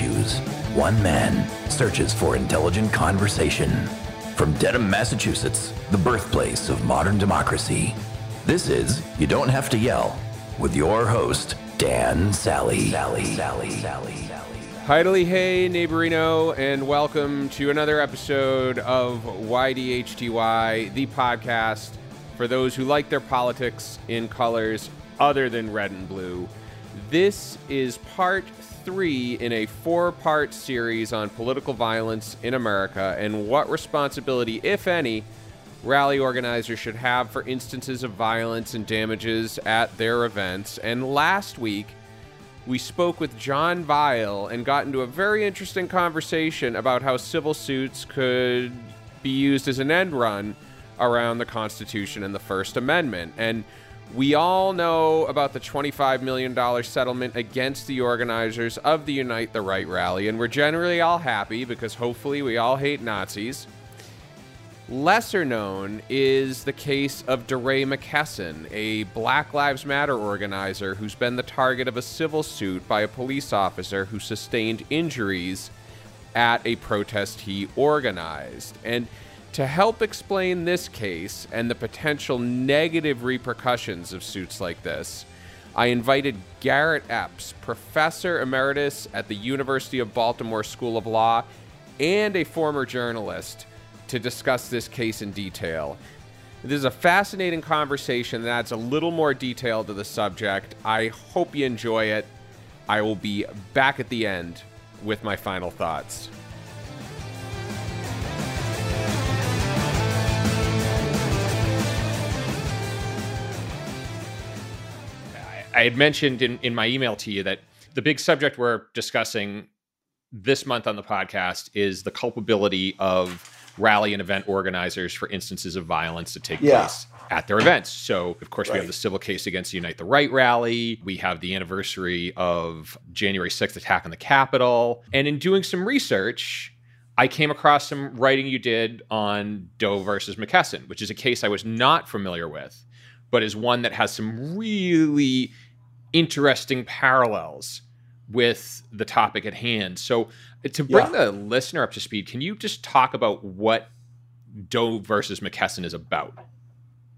issues, one man searches for intelligent conversation. From Dedham, Massachusetts, the birthplace of modern democracy, this is You Don't Have to Yell with your host, Dan Sally. Sally, Sally, Sally, Sally. Heidely hey, neighborino, and welcome to another episode of YDHTY, the podcast for those who like their politics in colors other than red and blue. This is part three in a four part series on political violence in America and what responsibility, if any, rally organizers should have for instances of violence and damages at their events. And last week, we spoke with John Vile and got into a very interesting conversation about how civil suits could be used as an end run around the Constitution and the First Amendment. And we all know about the $25 million settlement against the organizers of the Unite the Right rally, and we're generally all happy because hopefully we all hate Nazis. Lesser known is the case of DeRay McKesson, a Black Lives Matter organizer who's been the target of a civil suit by a police officer who sustained injuries at a protest he organized. And to help explain this case and the potential negative repercussions of suits like this, I invited Garrett Epps, professor emeritus at the University of Baltimore School of Law and a former journalist, to discuss this case in detail. This is a fascinating conversation that adds a little more detail to the subject. I hope you enjoy it. I will be back at the end with my final thoughts. I had mentioned in, in my email to you that the big subject we're discussing this month on the podcast is the culpability of rally and event organizers for instances of violence that take Yeah. place at their events. So, of course, we have the civil case against the Unite the Right rally. We have the anniversary of January 6th attack on the Capitol. And in doing some research, I came across some writing you did on Doe versus McKesson, which is a case I was not familiar with, but is one that has some really interesting parallels with the topic at hand. So, uh, to bring Yeah. the listener up to speed, can you just talk about what Doe versus McKesson is about?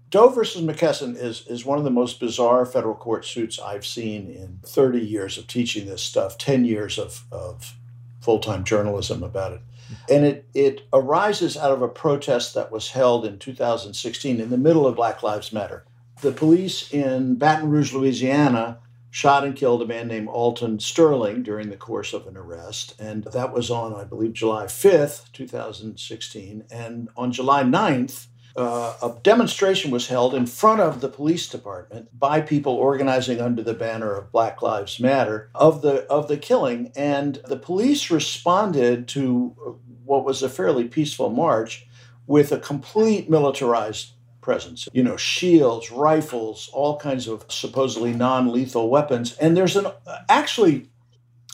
Doe versus McKesson is, is one of the most bizarre federal court suits I've seen in 30 years of teaching this stuff, 10 years of, of full time journalism about it. And it, it arises out of a protest that was held in 2016 in the middle of Black Lives Matter. The police in Baton Rouge, Louisiana, shot and killed a man named Alton Sterling during the course of an arrest. And that was on, I believe, July 5th, 2016. And on July 9th, uh, a demonstration was held in front of the police department by people organizing under the banner of Black Lives Matter of the of the killing, and the police responded to what was a fairly peaceful march with a complete militarized presence. You know, shields, rifles, all kinds of supposedly non-lethal weapons, and there's an actually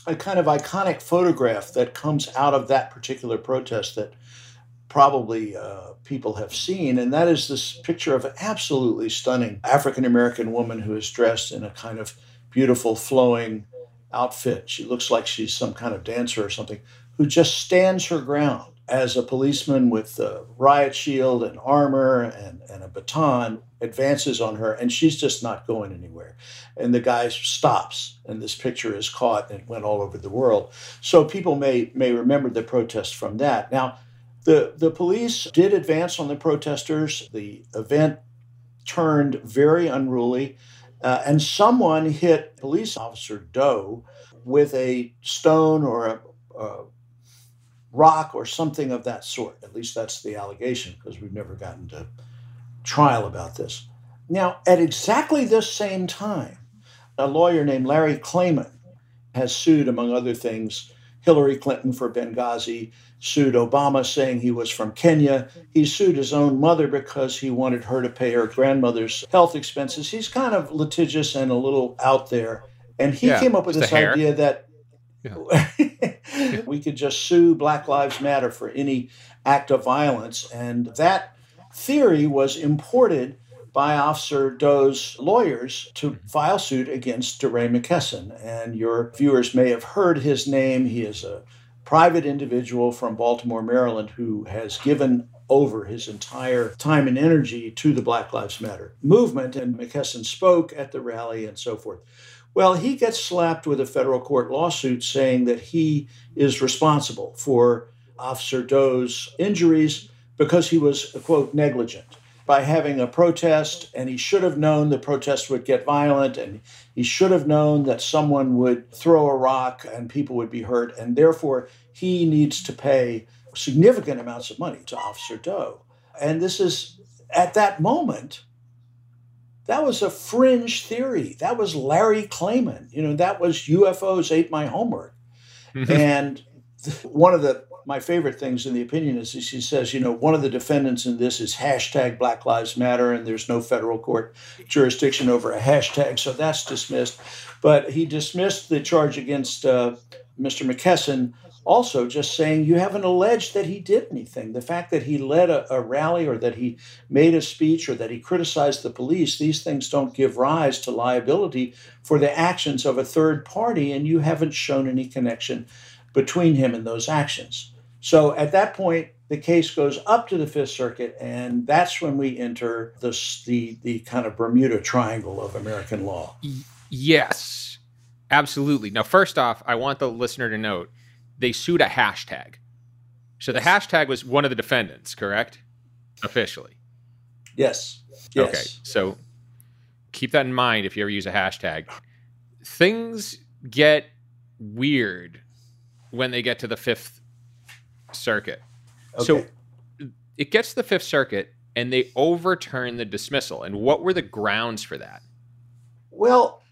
a kind of iconic photograph that comes out of that particular protest that probably uh, people have seen, and that is this picture of an absolutely stunning African American woman who is dressed in a kind of beautiful flowing outfit. She looks like she's some kind of dancer or something, who just stands her ground as a policeman with a riot shield and armor and, and a baton advances on her, and she's just not going anywhere. And the guy stops, and this picture is caught and went all over the world. So people may may remember the protest from that. Now, the, the police did advance on the protesters. The event turned very unruly, uh, and someone hit police officer Doe with a stone or a, a rock or something of that sort. At least that's the allegation, because we've never gotten to trial about this. Now, at exactly this same time, a lawyer named Larry Klayman has sued, among other things, Hillary Clinton for Benghazi, sued Obama saying he was from Kenya. He sued his own mother because he wanted her to pay her grandmother's health expenses. He's kind of litigious and a little out there. And he Yeah, came up with this idea that we could just sue Black Lives Matter for any act of violence. And that theory was imported by Officer Doe's lawyers to mm-hmm. file suit against DeRay McKesson. And your viewers may have heard his name. He is a private individual from Baltimore, Maryland, who has given over his entire time and energy to the Black Lives Matter movement. And McKesson spoke at the rally and so forth. Well, he gets slapped with a federal court lawsuit saying that he is responsible for Officer Doe's injuries because he was, quote, negligent by having a protest, and he should have known the protest would get violent, and he should have known that someone would throw a rock and people would be hurt, and therefore he needs to pay significant amounts of money to Officer Doe. And this is, at that moment, that was a fringe theory. That was Larry Klayman. You know, that was UFOs ate my homework. and one of the my favorite things in the opinion is he says, you know, one of the defendants in this is hashtag Black Lives Matter, and there's no federal court jurisdiction over a hashtag, so that's dismissed. But he dismissed the charge against uh, Mr. McKesson also just saying you haven't alleged that he did anything. The fact that he led a, a, rally or that he made a speech or that he criticized the police, these things don't give rise to liability for the actions of a third party, and you haven't shown any connection between him and those actions. So at that point, the case goes up to the Fifth Circuit, and that's when we enter the the, the kind of Bermuda Triangle of American law. Yes, absolutely. Now, first off, I want the listener to note they sued a hashtag. So the hashtag was one of the defendants, correct? Officially. Yes. yes. Okay. So keep that in mind if you ever use a hashtag. Things get weird when they get to the Fifth Circuit. Okay. So it gets to the Fifth Circuit and they overturn the dismissal. And what were the grounds for that? Well,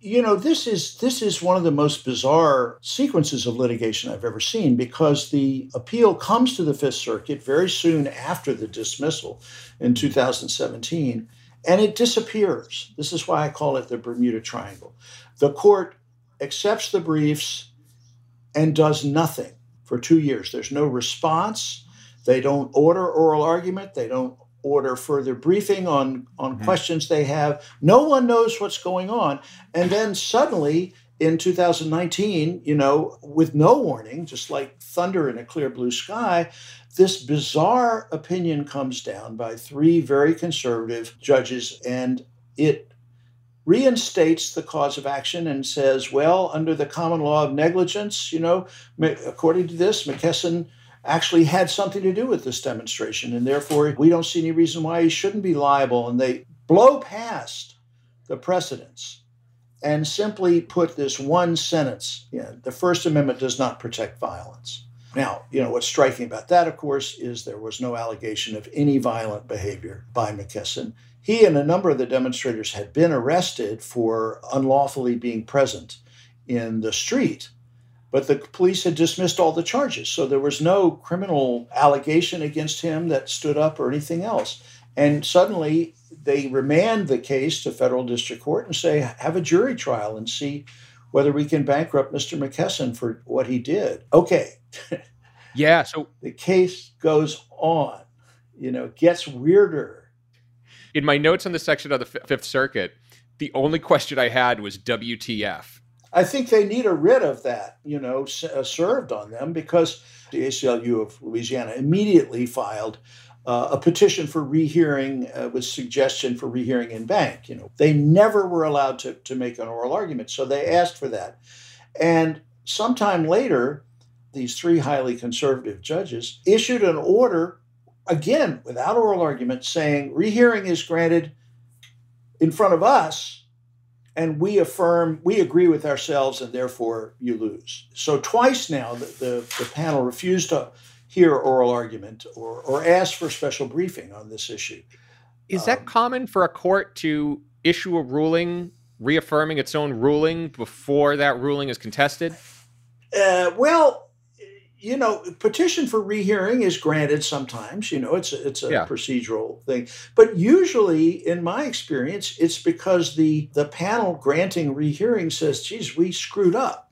you know this is this is one of the most bizarre sequences of litigation I've ever seen because the appeal comes to the Fifth Circuit very soon after the dismissal in 2017 and it disappears. This is why I call it the Bermuda Triangle. The court accepts the briefs and does nothing for two years. There's no response. They don't order oral argument. They don't order further briefing on, on mm-hmm. questions they have. No one knows what's going on. And then suddenly in 2019, you know, with no warning, just like thunder in a clear blue sky, this bizarre opinion comes down by three very conservative judges and it reinstates the cause of action and says, well, under the common law of negligence, you know, according to this, McKesson actually had something to do with this demonstration, and therefore we don't see any reason why he shouldn't be liable. And they blow past the precedents and simply put this one sentence yeah, the First Amendment does not protect violence. Now, you know, what's striking about that, of course, is there was no allegation of any violent behavior by McKesson. He and a number of the demonstrators had been arrested for unlawfully being present in the street, but the police had dismissed all the charges. So there was no criminal allegation against him that stood up or anything else. And suddenly they remand the case to federal district court and say, have a jury trial and see whether we can bankrupt Mr. McKesson for what he did. Okay. yeah. So the case goes on, you know, gets weirder in my notes on the section of the Fifth Circuit, the only question I had was WTF. I think they need a writ of that, you know, uh, served on them because the ACLU of Louisiana immediately filed uh, a petition for rehearing uh, with suggestion for rehearing in banc. You know, they never were allowed to, to make an oral argument, so they asked for that. And sometime later, these three highly conservative judges issued an order again, without oral argument, saying rehearing is granted in front of us, and we affirm, we agree with ourselves, and therefore you lose. So twice now, the, the, the panel refused to hear oral argument or, or ask for special briefing on this issue. Is that um, common for a court to issue a ruling reaffirming its own ruling before that ruling is contested? Uh, well, you know, petition for rehearing is granted sometimes. You know, it's a, it's a yeah. procedural thing, but usually, in my experience, it's because the the panel granting rehearing says, "Geez, we screwed up.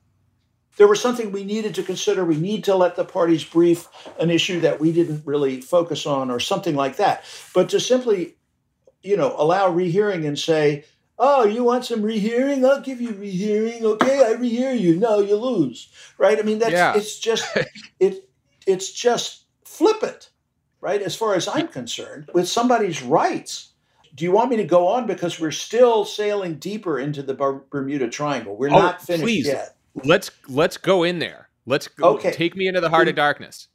There was something we needed to consider. We need to let the parties brief an issue that we didn't really focus on, or something like that." But to simply you know, allow rehearing and say, oh, you want some rehearing? I'll give you rehearing. Okay, I rehear you. No, you lose. Right? I mean, that's yeah. it's just it it's just flippant, right? As far as I'm concerned, with somebody's rights. Do you want me to go on because we're still sailing deeper into the Bermuda Triangle? We're oh, not finished please. yet. Let's let's go in there. Let's go. Okay. Take me into the heart of darkness.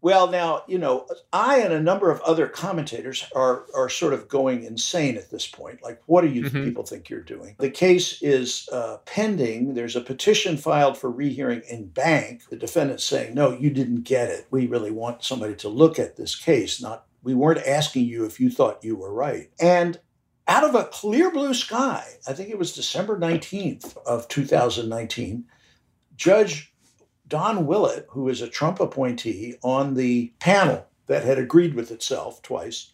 Well, now, you know, I and a number of other commentators are, are sort of going insane at this point. Like, what do you mm-hmm. people think you're doing? The case is uh, pending. There's a petition filed for rehearing in banc. The defendant's saying, no, you didn't get it. We really want somebody to look at this case, not, we weren't asking you if you thought you were right. And out of a clear blue sky, I think it was December 19th of 2019, Judge Don Willett, who is a Trump appointee on the panel that had agreed with itself twice,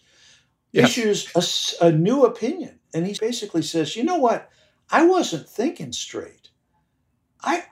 yes. issues a, a new opinion. And he basically says, you know what? I wasn't thinking straight. I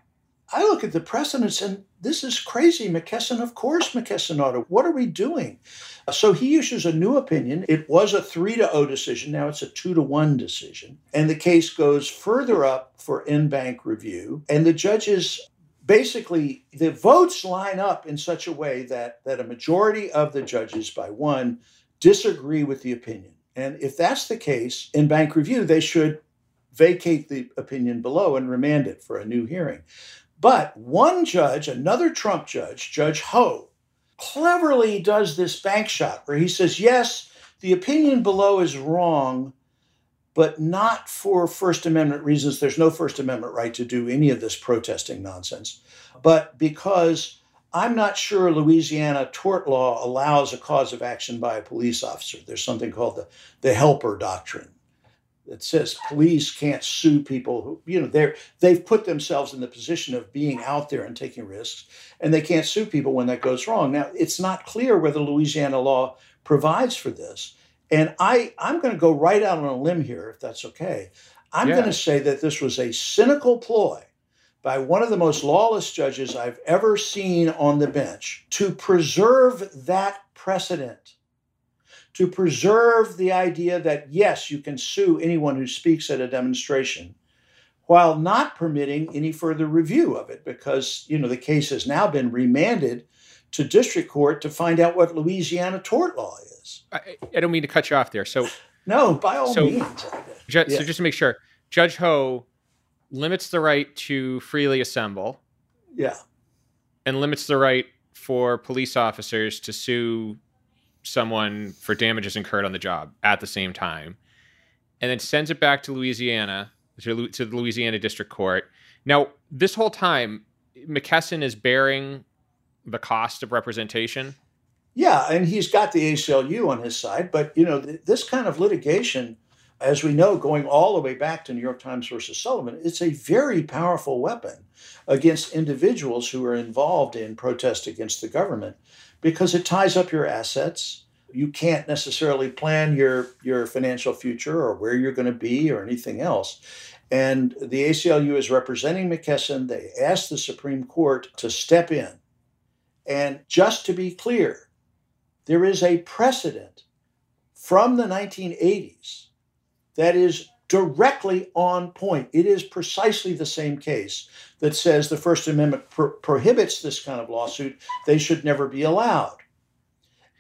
I look at the precedents and this is crazy. McKesson, of course, McKesson ought to. What are we doing? Uh, so he issues a new opinion. It was a three to O decision. Now it's a two to one decision. And the case goes further up for en banc review. And the judges basically the votes line up in such a way that that a majority of the judges by one disagree with the opinion. And if that's the case in banc review they should vacate the opinion below and remand it for a new hearing. But one judge another trump judge judge ho cleverly does this bank shot where he says yes the opinion below is wrong but not for First Amendment reasons. There's no First Amendment right to do any of this protesting nonsense, but because I'm not sure Louisiana tort law allows a cause of action by a police officer. There's something called the, the helper doctrine that says police can't sue people who, you know, they're they've put themselves in the position of being out there and taking risks, and they can't sue people when that goes wrong. Now, it's not clear whether Louisiana law provides for this. And I, I'm going to go right out on a limb here, if that's okay. I'm yeah. going to say that this was a cynical ploy by one of the most lawless judges I've ever seen on the bench to preserve that precedent, to preserve the idea that, yes, you can sue anyone who speaks at a demonstration while not permitting any further review of it because you know the case has now been remanded to district court to find out what Louisiana tort law is. I, I, don't mean to cut you off there. So no, by all so, means. Ju- yeah. So just to make sure, Judge Ho limits the right to freely assemble. Yeah. And limits the right for police officers to sue someone for damages incurred on the job at the same time, and then sends it back to Louisiana to, to the Louisiana District Court. Now, this whole time, McKesson is bearing the cost of representation. Yeah, and he's got the ACLU on his side, but you know th- this kind of litigation, as we know, going all the way back to New York Times versus Sullivan, it's a very powerful weapon against individuals who are involved in protest against the government, because it ties up your assets. You can't necessarily plan your your financial future or where you're going to be or anything else. And the ACLU is representing McKesson. They asked the Supreme Court to step in. And just to be clear, there is a precedent from the 1980s that is directly on point. It is precisely the same case that says the First Amendment pro- prohibits this kind of lawsuit. They should never be allowed.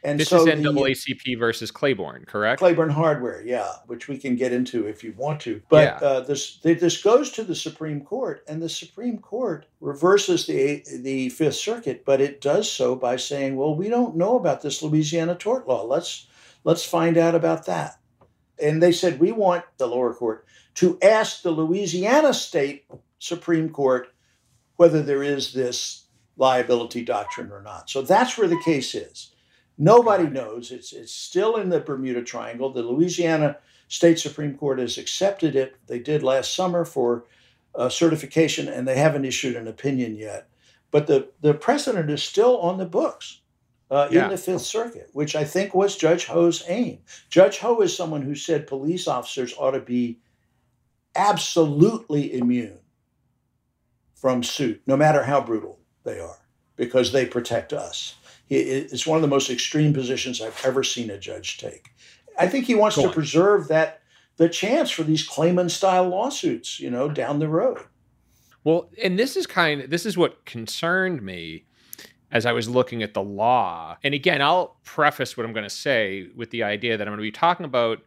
And this so is NAACP the, versus Claiborne, correct? Claiborne Hardware, yeah, which we can get into if you want to. But yeah. uh, this this goes to the Supreme Court, and the Supreme Court reverses the the Fifth Circuit, but it does so by saying, "Well, we don't know about this Louisiana tort law. Let's let's find out about that." And they said, "We want the lower court to ask the Louisiana State Supreme Court whether there is this liability doctrine or not." So that's where the case is. Nobody knows. It's it's still in the Bermuda Triangle. The Louisiana State Supreme Court has accepted it. They did last summer for uh, certification, and they haven't issued an opinion yet. But the the precedent is still on the books. Uh, yeah. in the Fifth Circuit, which I think was Judge Ho's aim. Judge Ho is someone who said police officers ought to be absolutely immune from suit, no matter how brutal they are, because they protect us. It's one of the most extreme positions I've ever seen a judge take. I think he wants Go to on. preserve that the chance for these Klayman style lawsuits, you know, down the road. Well, and this is kind of this is what concerned me as I was looking at the law. And again, I'll preface what I'm going to say with the idea that I'm going to be talking about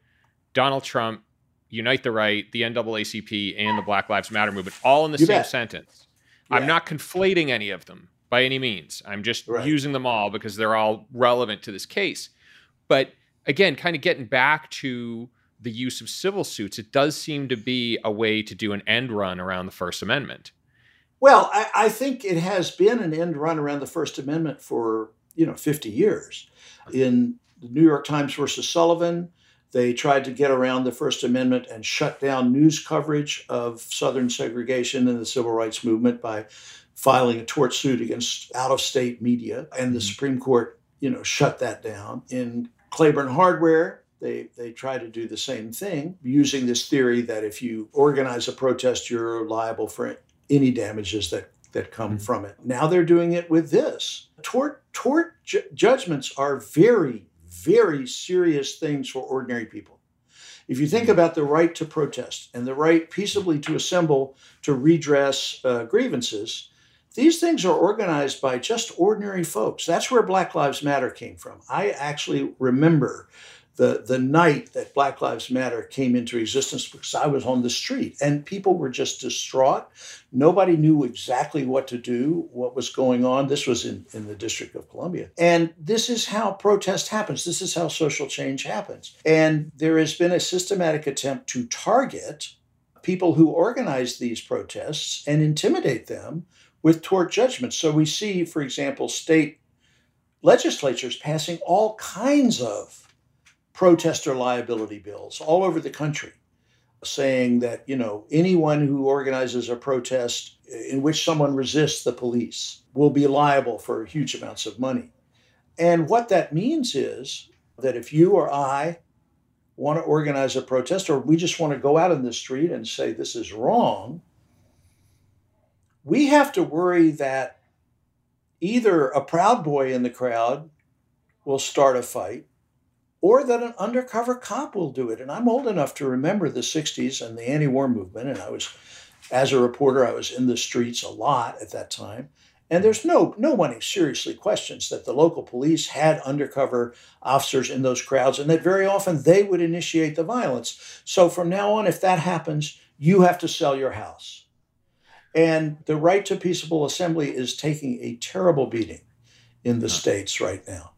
Donald Trump, Unite the Right, the NAACP, and the Black Lives Matter movement all in the you same bet. sentence. Yeah. I'm not conflating any of them by any means. I'm just right. using them all because they're all relevant to this case. But again, kind of getting back to the use of civil suits, it does seem to be a way to do an end run around the First Amendment. Well, I, I think it has been an end run around the First Amendment for you know 50 years. In the New York Times versus Sullivan, they tried to get around the First Amendment and shut down news coverage of Southern segregation and the civil rights movement by filing a tort suit against out-of-state media, and the mm-hmm. Supreme Court, you know, shut that down. In Claiborne Hardware, they they try to do the same thing using this theory that if you organize a protest, you're liable for any damages that that come mm-hmm. from it. Now they're doing it with this. Tort tort ju- judgments are very very serious things for ordinary people. If you think mm-hmm. about the right to protest and the right peaceably to assemble to redress uh, grievances, these things are organized by just ordinary folks. That's where Black Lives Matter came from. I actually remember the, the night that Black Lives Matter came into existence because I was on the street and people were just distraught. Nobody knew exactly what to do, what was going on. This was in, in the District of Columbia. And this is how protest happens. This is how social change happens. And there has been a systematic attempt to target people who organize these protests and intimidate them with tort judgments. So we see, for example, state legislatures passing all kinds of protester liability bills all over the country saying that you know anyone who organizes a protest in which someone resists the police will be liable for huge amounts of money and what that means is that if you or i want to organize a protest or we just want to go out in the street and say this is wrong we have to worry that either a proud boy in the crowd will start a fight or that an undercover cop will do it. And I'm old enough to remember the 60s and the anti war movement. And I was, as a reporter, I was in the streets a lot at that time. And there's no no one who seriously questions that the local police had undercover officers in those crowds, and that very often they would initiate the violence. So from now on, if that happens, you have to sell your house. And the right to peaceable assembly is taking a terrible beating in the states right now.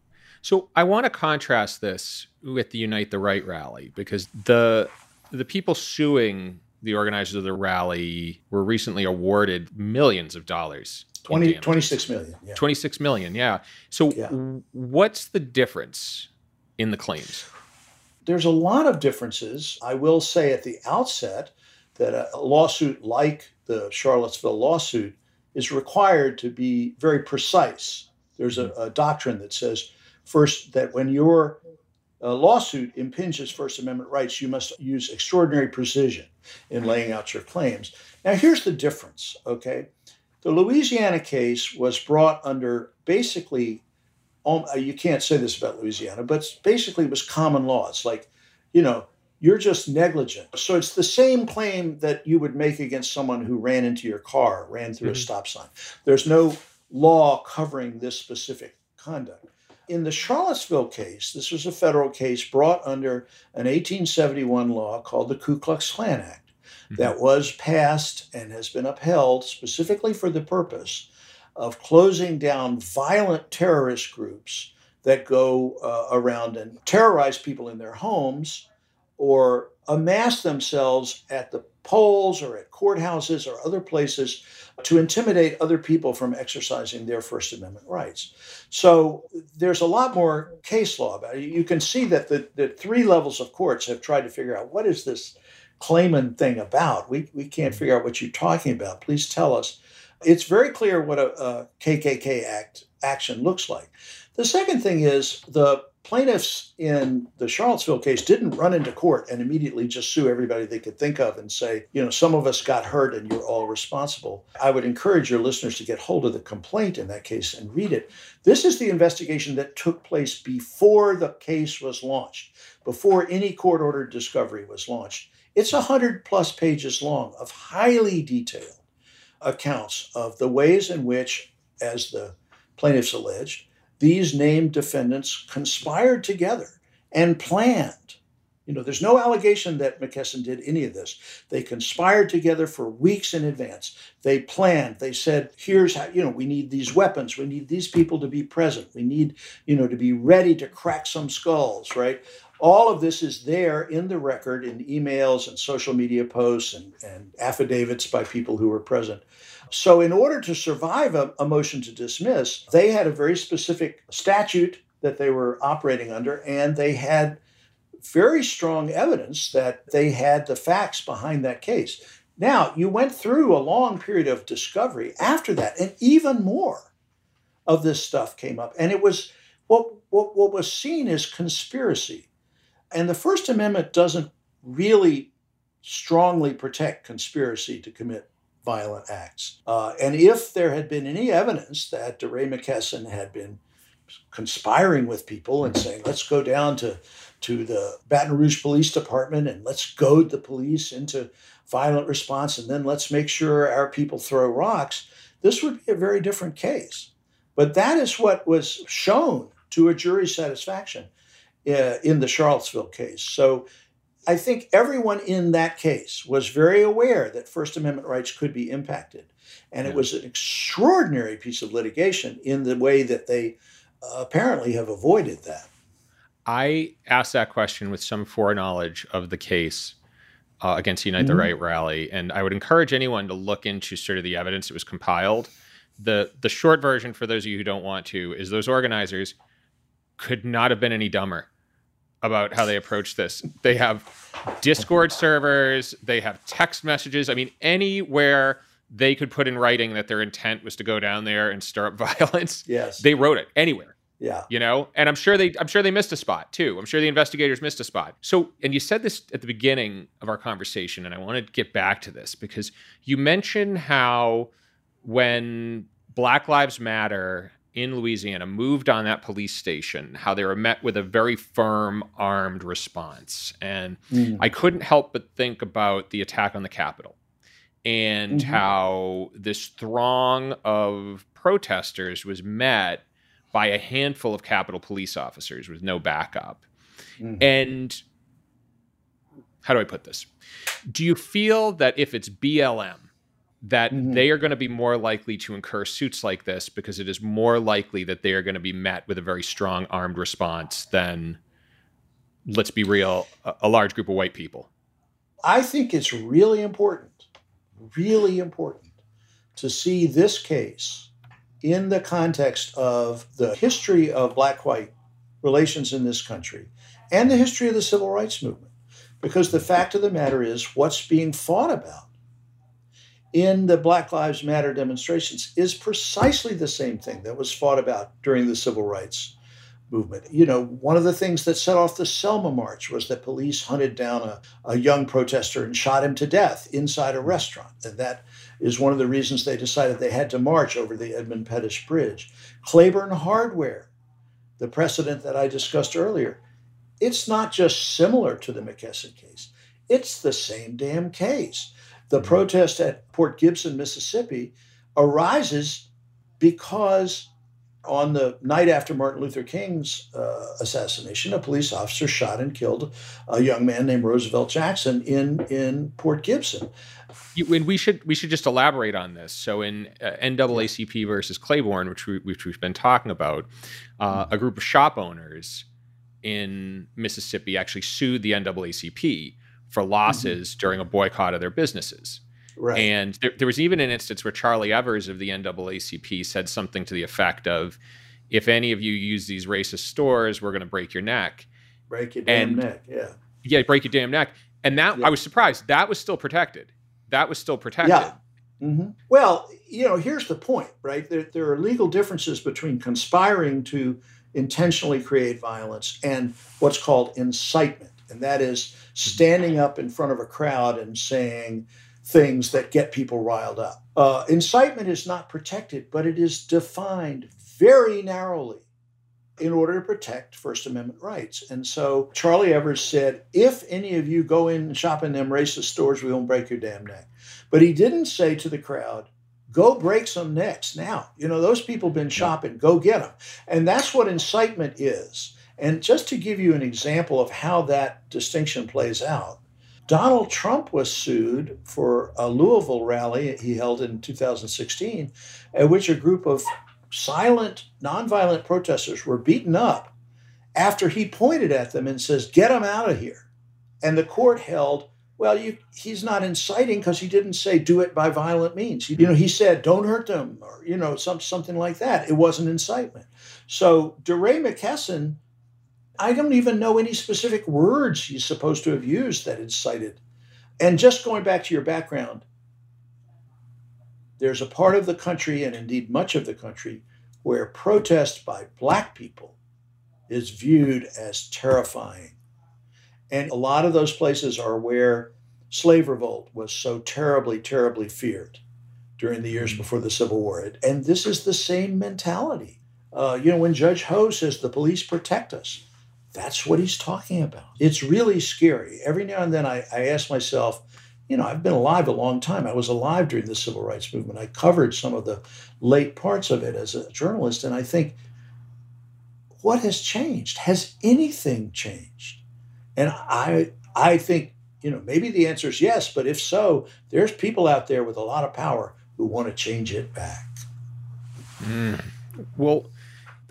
So I want to contrast this with the Unite the Right rally because the the people suing the organizers of the rally were recently awarded millions of dollars. 20, 26 million. Yeah. 26 million, yeah. So yeah. what's the difference in the claims? There's a lot of differences. I will say at the outset that a lawsuit like the Charlottesville lawsuit is required to be very precise. There's a, a doctrine that says First, that when your uh, lawsuit impinges First Amendment rights, you must use extraordinary precision in laying out your claims. Now, here's the difference, okay? The Louisiana case was brought under basically, um, uh, you can't say this about Louisiana, but basically it was common law. It's like, you know, you're just negligent. So it's the same claim that you would make against someone who ran into your car, ran through mm-hmm. a stop sign. There's no law covering this specific conduct. In the Charlottesville case, this was a federal case brought under an 1871 law called the Ku Klux Klan Act mm-hmm. that was passed and has been upheld specifically for the purpose of closing down violent terrorist groups that go uh, around and terrorize people in their homes or amass themselves at the polls or at courthouses or other places to intimidate other people from exercising their First Amendment rights. So there's a lot more case law about it. You can see that the, the three levels of courts have tried to figure out what is this Klayman thing about. We, we can't figure out what you're talking about. Please tell us. It's very clear what a, a KKK act action looks like. The second thing is the plaintiffs in the Charlottesville case didn't run into court and immediately just sue everybody they could think of and say, you know, some of us got hurt and you're all responsible. I would encourage your listeners to get hold of the complaint in that case and read it. This is the investigation that took place before the case was launched, before any court ordered discovery was launched. It's 100 plus pages long of highly detailed accounts of the ways in which, as the plaintiffs alleged, these named defendants conspired together and planned. You know, there's no allegation that McKesson did any of this. They conspired together for weeks in advance. They planned. They said, here's how, you know, we need these weapons. We need these people to be present. We need, you know, to be ready to crack some skulls, right? All of this is there in the record in emails and social media posts and, and affidavits by people who were present. So, in order to survive a, a motion to dismiss, they had a very specific statute that they were operating under, and they had very strong evidence that they had the facts behind that case. Now, you went through a long period of discovery after that, and even more of this stuff came up. And it was what, what, what was seen as conspiracy. And the First Amendment doesn't really strongly protect conspiracy to commit violent acts. Uh, and if there had been any evidence that DeRay McKesson had been conspiring with people and saying, let's go down to, to the Baton Rouge Police Department and let's goad the police into violent response and then let's make sure our people throw rocks, this would be a very different case. But that is what was shown to a jury's satisfaction uh, in the Charlottesville case. So I think everyone in that case was very aware that First Amendment rights could be impacted. And it was an extraordinary piece of litigation in the way that they uh, apparently have avoided that. I asked that question with some foreknowledge of the case uh, against Unite mm-hmm. the Right rally, and I would encourage anyone to look into sort of the evidence that was compiled. the The short version, for those of you who don't want to, is those organizers could not have been any dumber about how they approach this. They have Discord servers, they have text messages. I mean, anywhere they could put in writing that their intent was to go down there and stir up violence. Yes. They wrote it anywhere. Yeah. You know, and I'm sure they I'm sure they missed a spot too. I'm sure the investigators missed a spot. So, and you said this at the beginning of our conversation and I want to get back to this because you mentioned how when Black Lives Matter in Louisiana moved on that police station, how they were met with a very firm armed response. And mm. I couldn't help but think about the attack on the Capitol and mm-hmm. how this throng of protesters was met by a handful of Capitol police officers with no backup. Mm. And how do I put this? Do you feel that if it's BLM, that mm-hmm. they are going to be more likely to incur suits like this because it is more likely that they are going to be met with a very strong armed response than, let's be real, a, a large group of white people. I think it's really important, really important to see this case in the context of the history of black white relations in this country and the history of the civil rights movement. Because the fact of the matter is, what's being fought about in the Black Lives Matter demonstrations is precisely the same thing that was fought about during the civil rights movement. You know, one of the things that set off the Selma March was that police hunted down a, a young protester and shot him to death inside a restaurant. And that is one of the reasons they decided they had to march over the Edmund Pettus Bridge. Claiborne Hardware, the precedent that I discussed earlier, it's not just similar to the McKesson case, it's the same damn case. The protest at Port Gibson, Mississippi, arises because on the night after Martin Luther King's uh, assassination, a police officer shot and killed a young man named Roosevelt Jackson in in Port Gibson. You, and we should we should just elaborate on this. So in uh, NAACP versus Claiborne, which we, which we've been talking about, uh, a group of shop owners in Mississippi actually sued the NAACP for losses mm-hmm. during a boycott of their businesses. Right. And there, there, was even an instance where Charlie Evers of the NAACP said something to the effect of, "If any of you use these racist stores, we're going to break your neck." Break your damn and, neck. Yeah. Yeah, break your damn neck. And that yeah. I was surprised that was still protected. That was still protected. Yeah. Mm-hmm. Well, you know, here's the point, right? There, there are legal differences between conspiring to intentionally create violence, and what's called incitement. And that is standing up in front of a crowd and saying things that get people riled up. Uh, incitement is not protected, but it is defined very narrowly in order to protect First Amendment rights. And so Charlie Evers said, if any of you go in and shop in them racist stores, we won't break your damn neck. But he didn't say to the crowd, go break some necks now. You know, those people have been shopping, go get them. And that's what incitement is. And just to give you an example of how that distinction plays out, Donald Trump was sued for a Louisville rally he held in 2016, at which a group of silent, nonviolent protesters were beaten up after he pointed at them and says, Get them out of here. And the court held, well, you, he's not inciting because he didn't say do it by violent means. You know, he said don't hurt them or, you know, some, something like that. It wasn't incitement. So DeRay McKesson, I don't even know any specific words he's supposed to have used that incited. And just going back to your background, there's a part of the country, and indeed much of the country, where protest by black people is viewed as terrifying. And a lot of those places are where slave revolt was so terribly, terribly feared during the years mm. before the Civil War. And this is the same mentality. Uh, you know, when Judge Ho says the police protect us, that's what he's talking about. It's really scary. Every now and then I, I ask myself, you know, I've been alive a long time. I was alive during the civil rights movement. I covered some of the late parts of it as a journalist. And I think, what has changed? Has anything changed? And I, I think, you know, maybe the answer is yes, but if so, there's people out there with a lot of power who want to change it back. Mm. Well,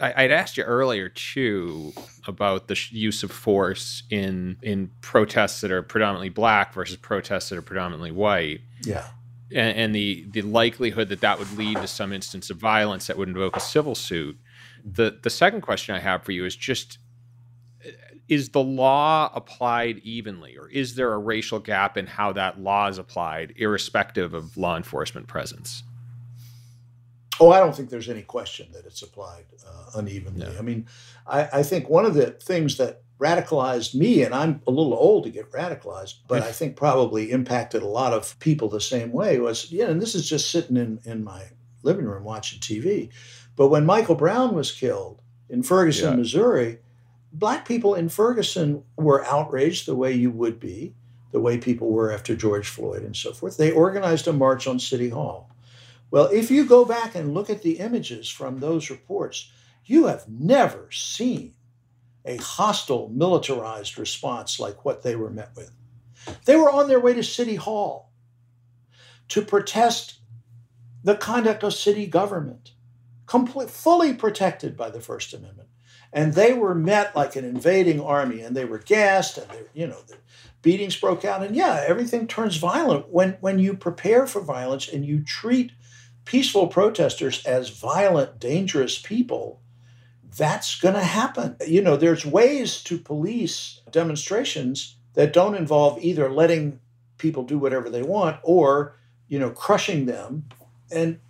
I, would asked you earlier too about the use of force in in protests that are predominantly black versus protests that are predominantly white. Yeah. And, and, the the likelihood that that would lead to some instance of violence that would invoke a civil suit. The the second question I have for you is just uh, is the law applied evenly or is there a racial gap in how that law is applied irrespective of law enforcement presence? Oh, I don't think there's any question that it's applied uh, unevenly. I mean, I, I, think one of the things that radicalized me, and I'm a little old to get radicalized, but I think probably impacted a lot of people the same way was, yeah, and this is just sitting in, in my living room watching TV. But when Michael Brown was killed in Ferguson, yeah. Missouri, black people in Ferguson were outraged the way you would be, the way people were after George Floyd and so forth. They organized a march on City Hall. Well, if you go back and look at the images from those reports, you have never seen a hostile militarized response like what they were met with. They were on their way to City Hall to protest the conduct of city government, complete, fully protected by the First Amendment. And they were met like an invading army, and they were gassed, and they, you know, the beatings broke out. And yeah, everything turns violent when when you prepare for violence and you treat peaceful protesters as violent, dangerous people, that's going to happen. You know, there's ways to police demonstrations that don't involve either letting people do whatever they want or, you know, crushing them. And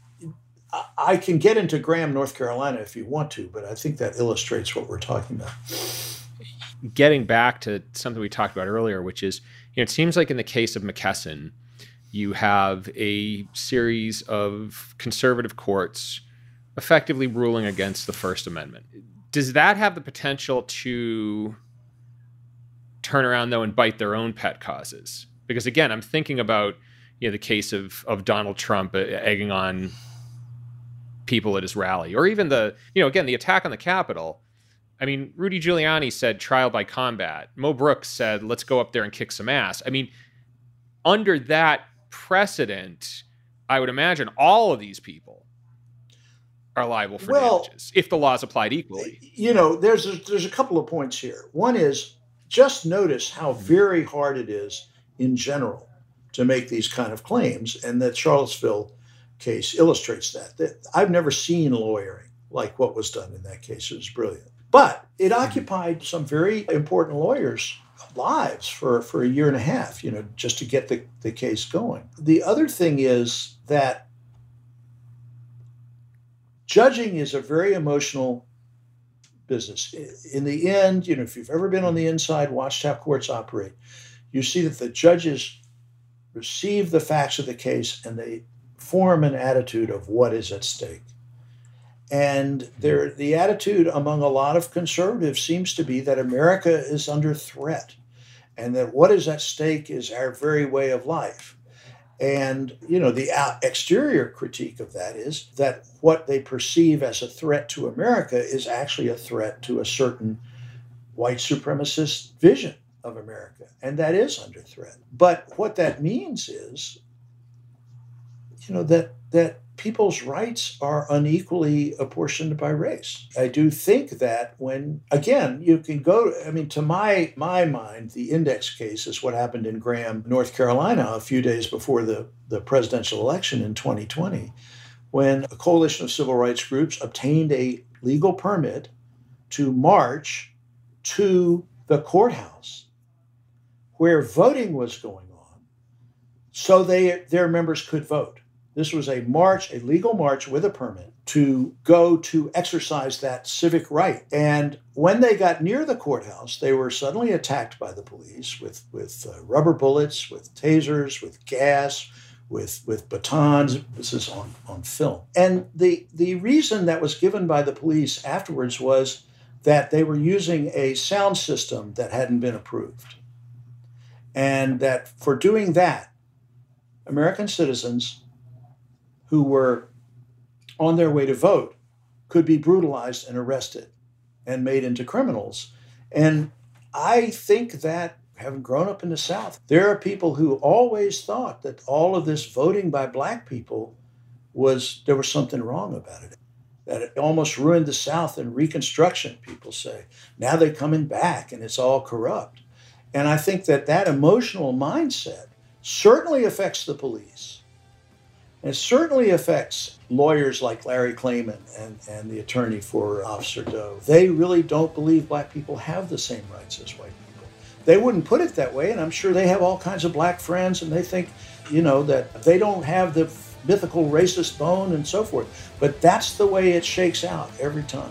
I can get into Graham, North Carolina if you want to, but I think that illustrates what we're talking about. Getting back to something we talked about earlier, which is, you know, it seems like in the case of McKesson, you have a series of conservative courts effectively ruling against the First Amendment. Does that have the potential to turn around though and bite their own pet causes? Because again, I'm thinking about you know the case of of Donald Trump uh, egging on people at his rally, or even the you know again the attack on the Capitol. I mean, Rudy Giuliani said trial by combat. Mo Brooks said let's go up there and kick some ass. I mean, under that precedent, I would imagine all of these people are liable for well, damages if the laws applied equally. You know, there's a, there's a couple of points here. One is just notice how very hard it is in general to make these kind of claims, and that Charlottesville case illustrates that. that I've never seen lawyering like what was done in that case. It was brilliant, but it mm-hmm. occupied some very important lawyers lives for, for a year and a half, you know, just to get the, the case going. The other thing is that judging is a very emotional business. In the end, you know, if you've ever been on the inside, watched how courts operate, you see that the judges receive the facts of the case and they form an attitude of what is at stake. And there, the attitude among a lot of conservatives seems to be that America is under threat and that what is at stake is our very way of life. And, you know, the exterior critique of that is that what they perceive as a threat to America is actually a threat to a certain white supremacist vision of America. And that is under threat. But what that means is, you know, that, that people's rights are unequally apportioned by race. I do think that when again you can go I mean to my my mind the index case is what happened in Graham, North Carolina a few days before the the presidential election in 2020 when a coalition of civil rights groups obtained a legal permit to march to the courthouse where voting was going on so they their members could vote this was a march, a legal march with a permit to go to exercise that civic right. And when they got near the courthouse, they were suddenly attacked by the police with, with uh, rubber bullets, with tasers, with gas, with, with batons. This is on, on film. And the, the reason that was given by the police afterwards was that they were using a sound system that hadn't been approved. And that for doing that, American citizens who were on their way to vote could be brutalized and arrested and made into criminals. And I think that, having grown up in the South, there are people who always thought that all of this voting by black people was, there was something wrong about it. That it almost ruined the South in Reconstruction, people say. Now they're coming back and it's all corrupt. And I think that that emotional mindset certainly affects the police it certainly affects lawyers like Larry Klayman and, and the attorney for Officer Doe. They really don't believe black people have the same rights as white people. They wouldn't put it that way, and I'm sure they have all kinds of black friends, and they think, you know, that they don't have the mythical racist bone and so forth. But that's the way it shakes out every time.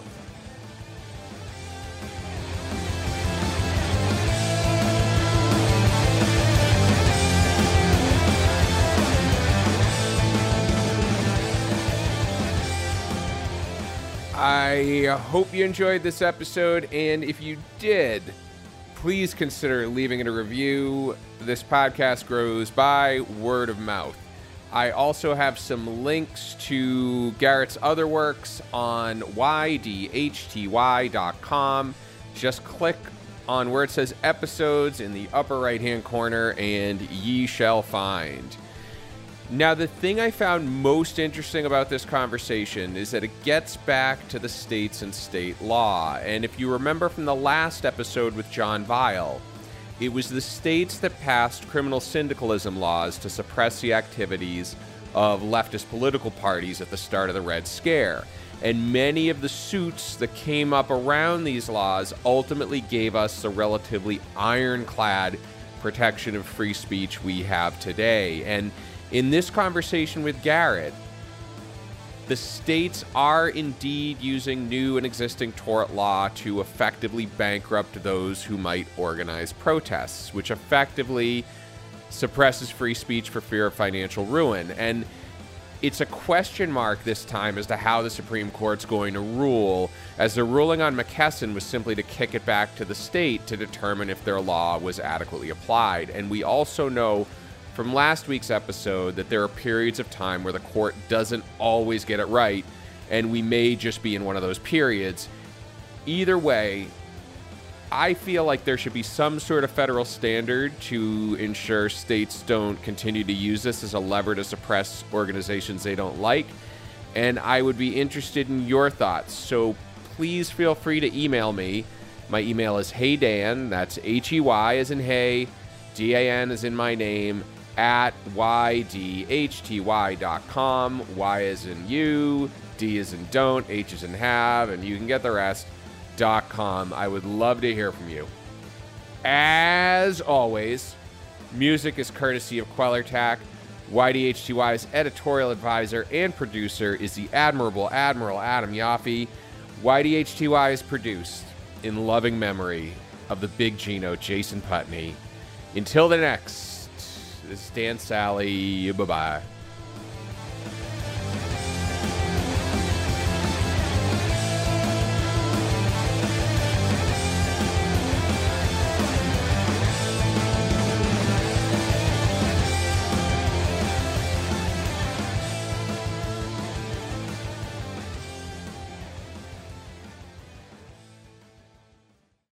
I hope you enjoyed this episode, and if you did, please consider leaving it a review. This podcast grows by word of mouth. I also have some links to Garrett's other works on ydhty.com. Just click on where it says episodes in the upper right hand corner, and ye shall find. Now, the thing I found most interesting about this conversation is that it gets back to the states and state law. And if you remember from the last episode with John Vile, it was the states that passed criminal syndicalism laws to suppress the activities of leftist political parties at the start of the Red Scare. And many of the suits that came up around these laws ultimately gave us the relatively ironclad protection of free speech we have today. And in this conversation with Garrett, the states are indeed using new and existing tort law to effectively bankrupt those who might organize protests, which effectively suppresses free speech for fear of financial ruin. And it's a question mark this time as to how the Supreme Court's going to rule, as the ruling on McKesson was simply to kick it back to the state to determine if their law was adequately applied. And we also know from last week's episode that there are periods of time where the court doesn't always get it right, and we may just be in one of those periods. Either way, I feel like there should be some sort of federal standard to ensure states don't continue to use this as a lever to suppress organizations they don't like. And I would be interested in your thoughts. So please feel free to email me. My email is heydan, that's H E Y as in hey, D A N is in my name, at ydhty.com. Y is in you, D is in don't, H is in have, and you can get the rest. Dot com. I would love to hear from you. As always, music is courtesy of Quellertac. YDHTY's editorial advisor and producer is the admirable Admiral Adam Yaffe. YDHTY is produced in loving memory of the big Gino, Jason Putney. Until the next, this is Dan Sally. Bye bye.